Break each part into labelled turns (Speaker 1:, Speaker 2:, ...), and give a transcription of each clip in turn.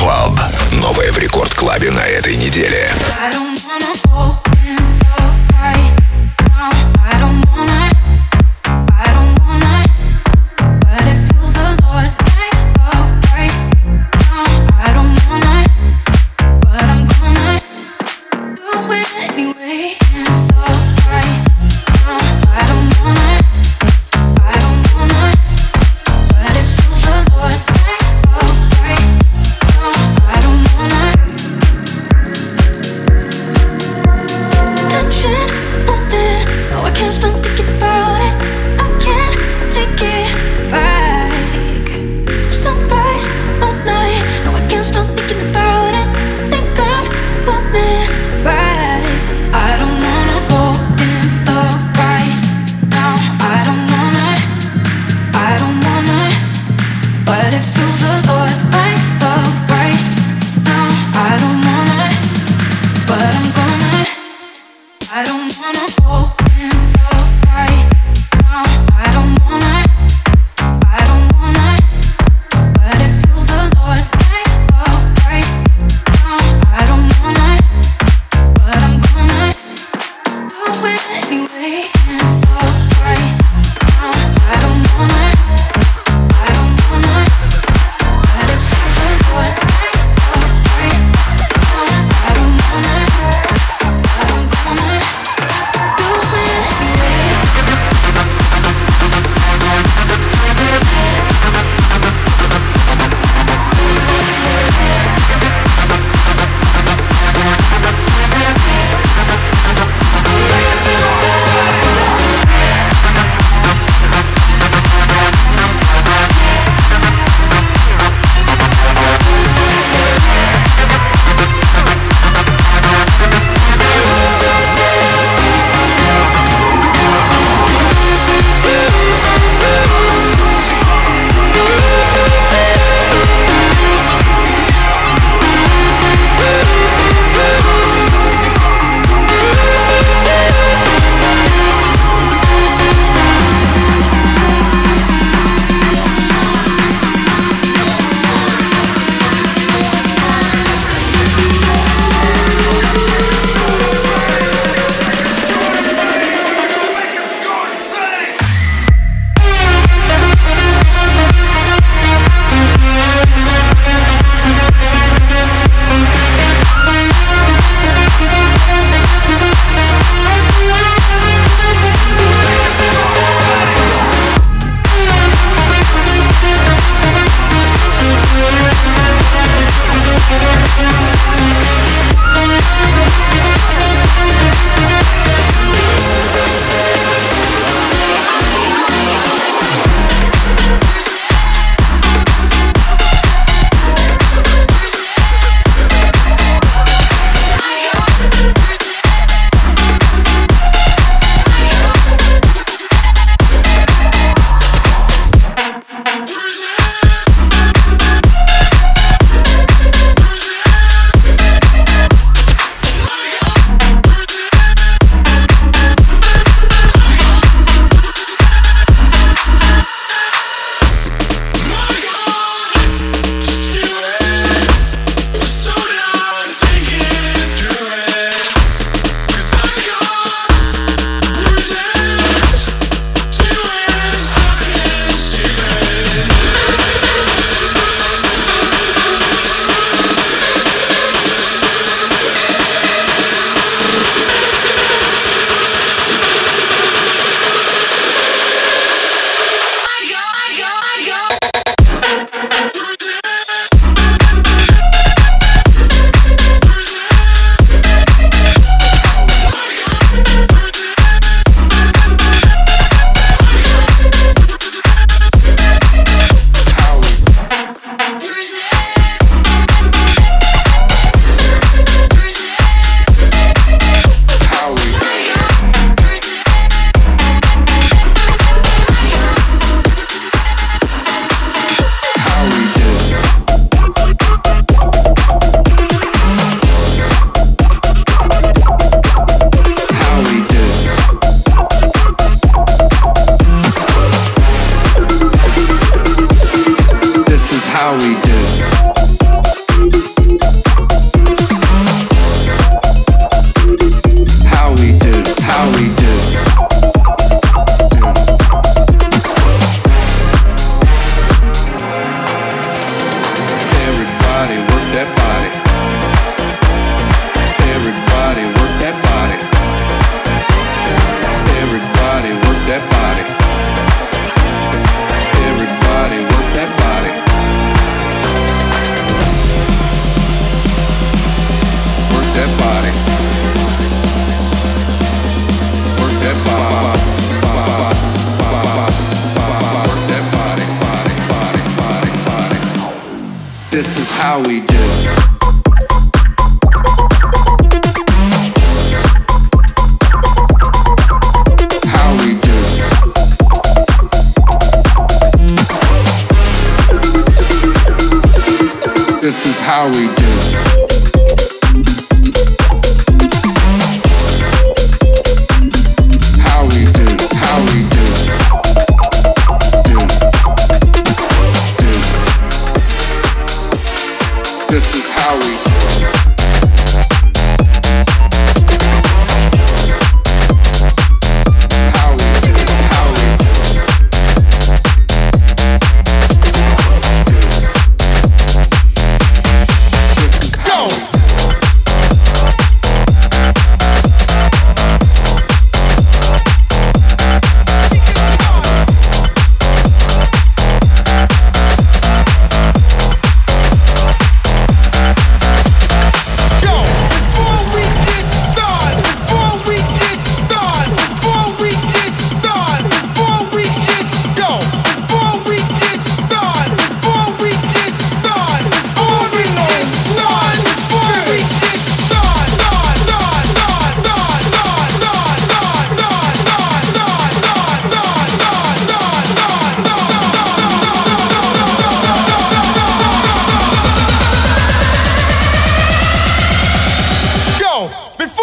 Speaker 1: Club. Новое в Рекорд Клабе на этой неделе.
Speaker 2: I don't wanna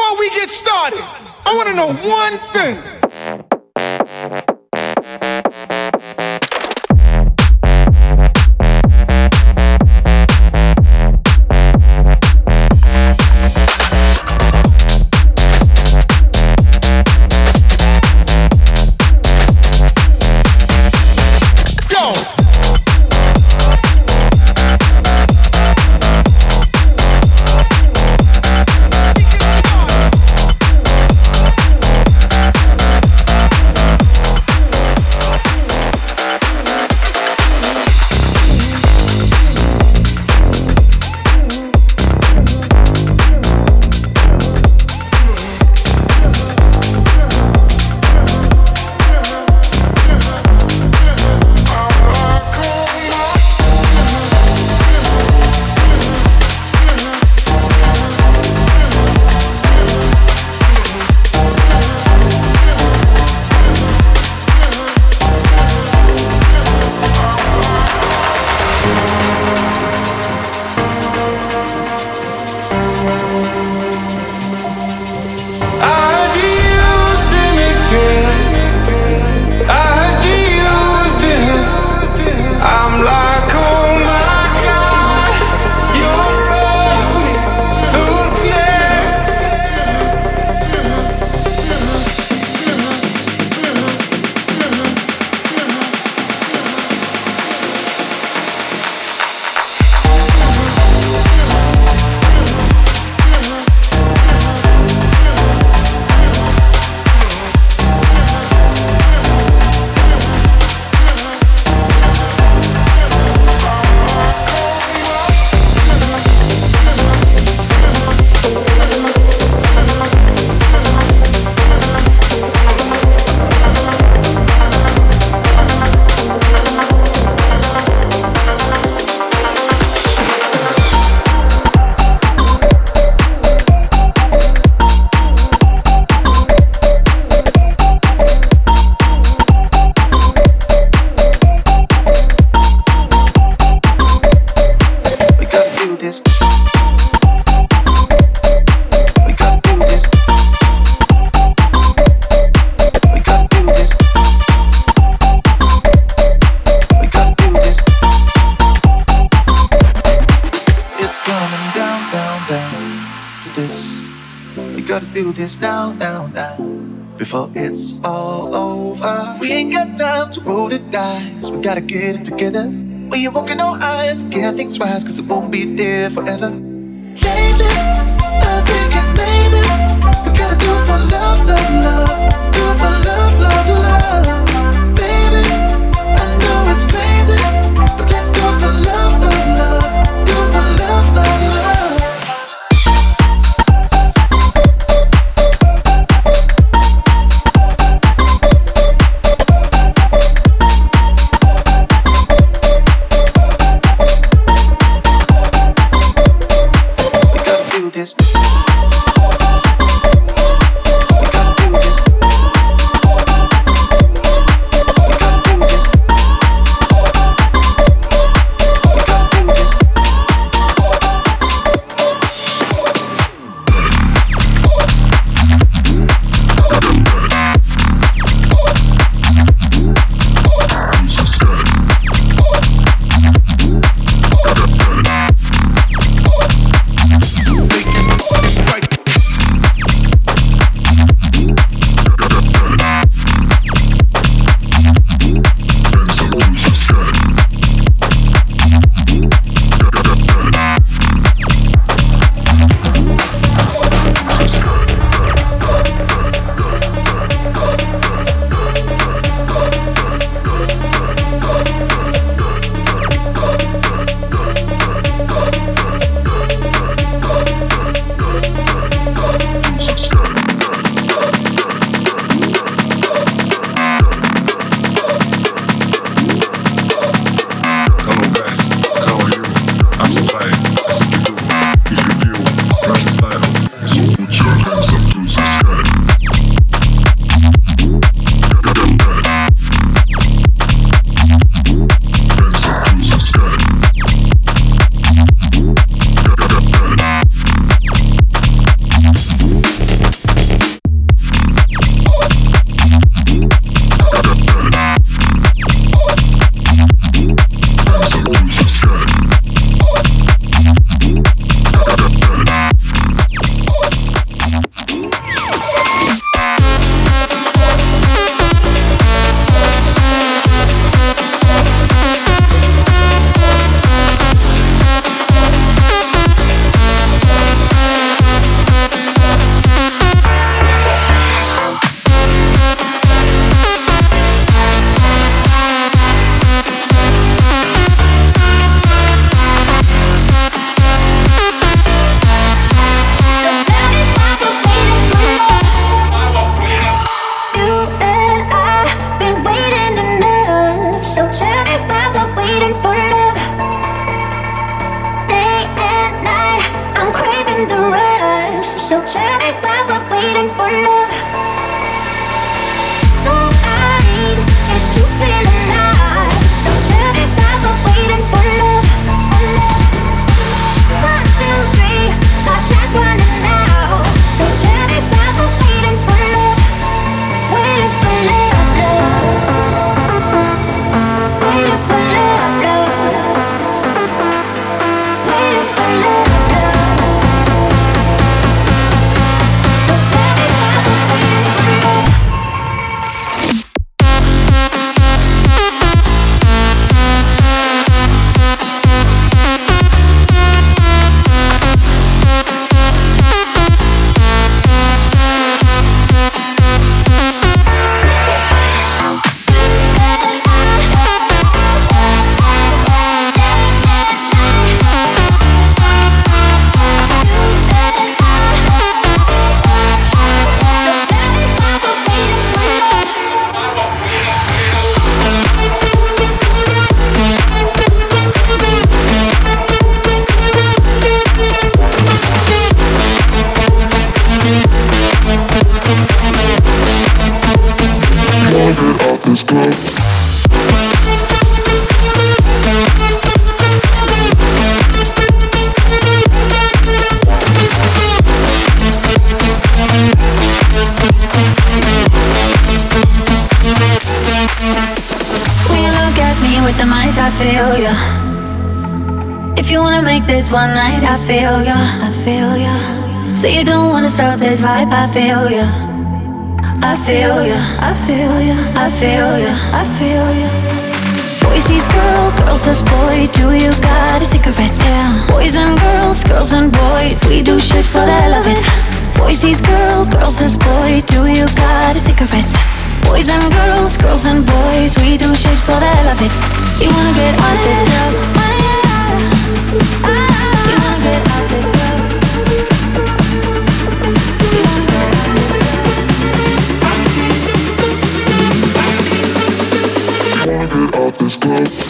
Speaker 2: before we get started, I want to
Speaker 3: know one thing. this now, now, now. Before it's all over, we ain't got time to roll the dice. We gotta get it together. When you're walking on eyes, can't think twice, cause it won't be there forever. Lately, I'm thinking maybe we gotta do for love, love, love. Do for love, love, love. Baby, I know it's crazy, but let's do it for love, love, love. Do
Speaker 4: it for love, love, love. When you look at me with the eyes, I feel ya. If you wanna make this one night, I feel ya. I feel ya. So you don't wanna stop this vibe, I feel ya.
Speaker 5: I feel ya, I feel ya, I feel ya, I feel ya. Boy sees girl, girl says boy, do you got a cigarette? Yeah. Boys and girls, girls and boys, we do shit for the hell of it. Boy sees girl, girl says boy, do you got a cigarette? Boys and girls, girls and boys, we do shit for the hell of it. You wanna get out this club? This club?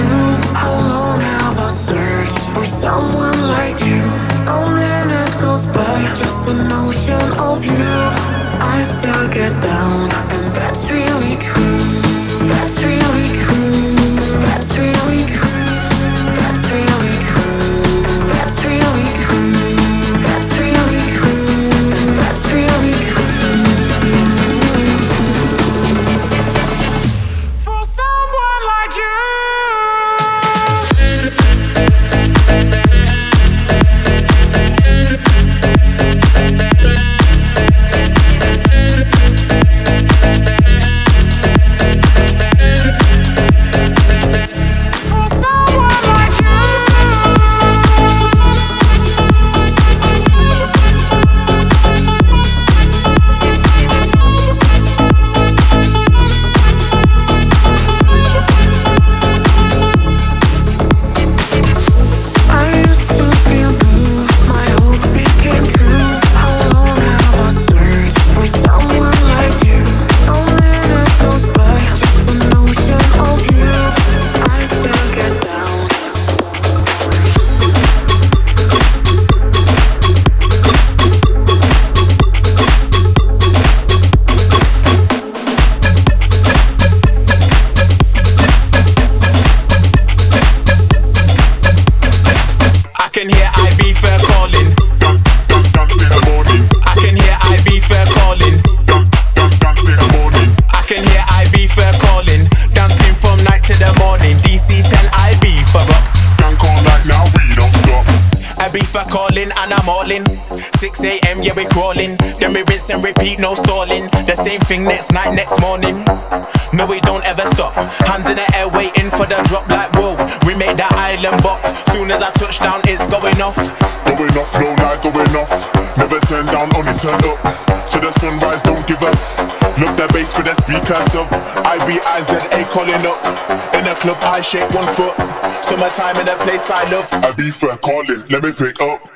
Speaker 6: I for someone like you? Minute goes by, just a notion of you. I still get down, and that's really true.
Speaker 7: 6 a.m. yeah we crawling. Then we rinse and repeat, no stalling. The same thing next night, next morning. No, we don't ever stop. Hands in the air waiting for the drop like whoa. We make that island bop. Soon as I touch down, it's going off.
Speaker 8: Going off, no lie, going off. Never turn down, only turn up. To the sunrise, don't give up. Look the bass for the speakers up. IBIZA calling up. In the club, I shake one foot.
Speaker 7: Summertime in the place I love.
Speaker 8: Ibiza calling, let me pick up.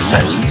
Speaker 9: Sessions.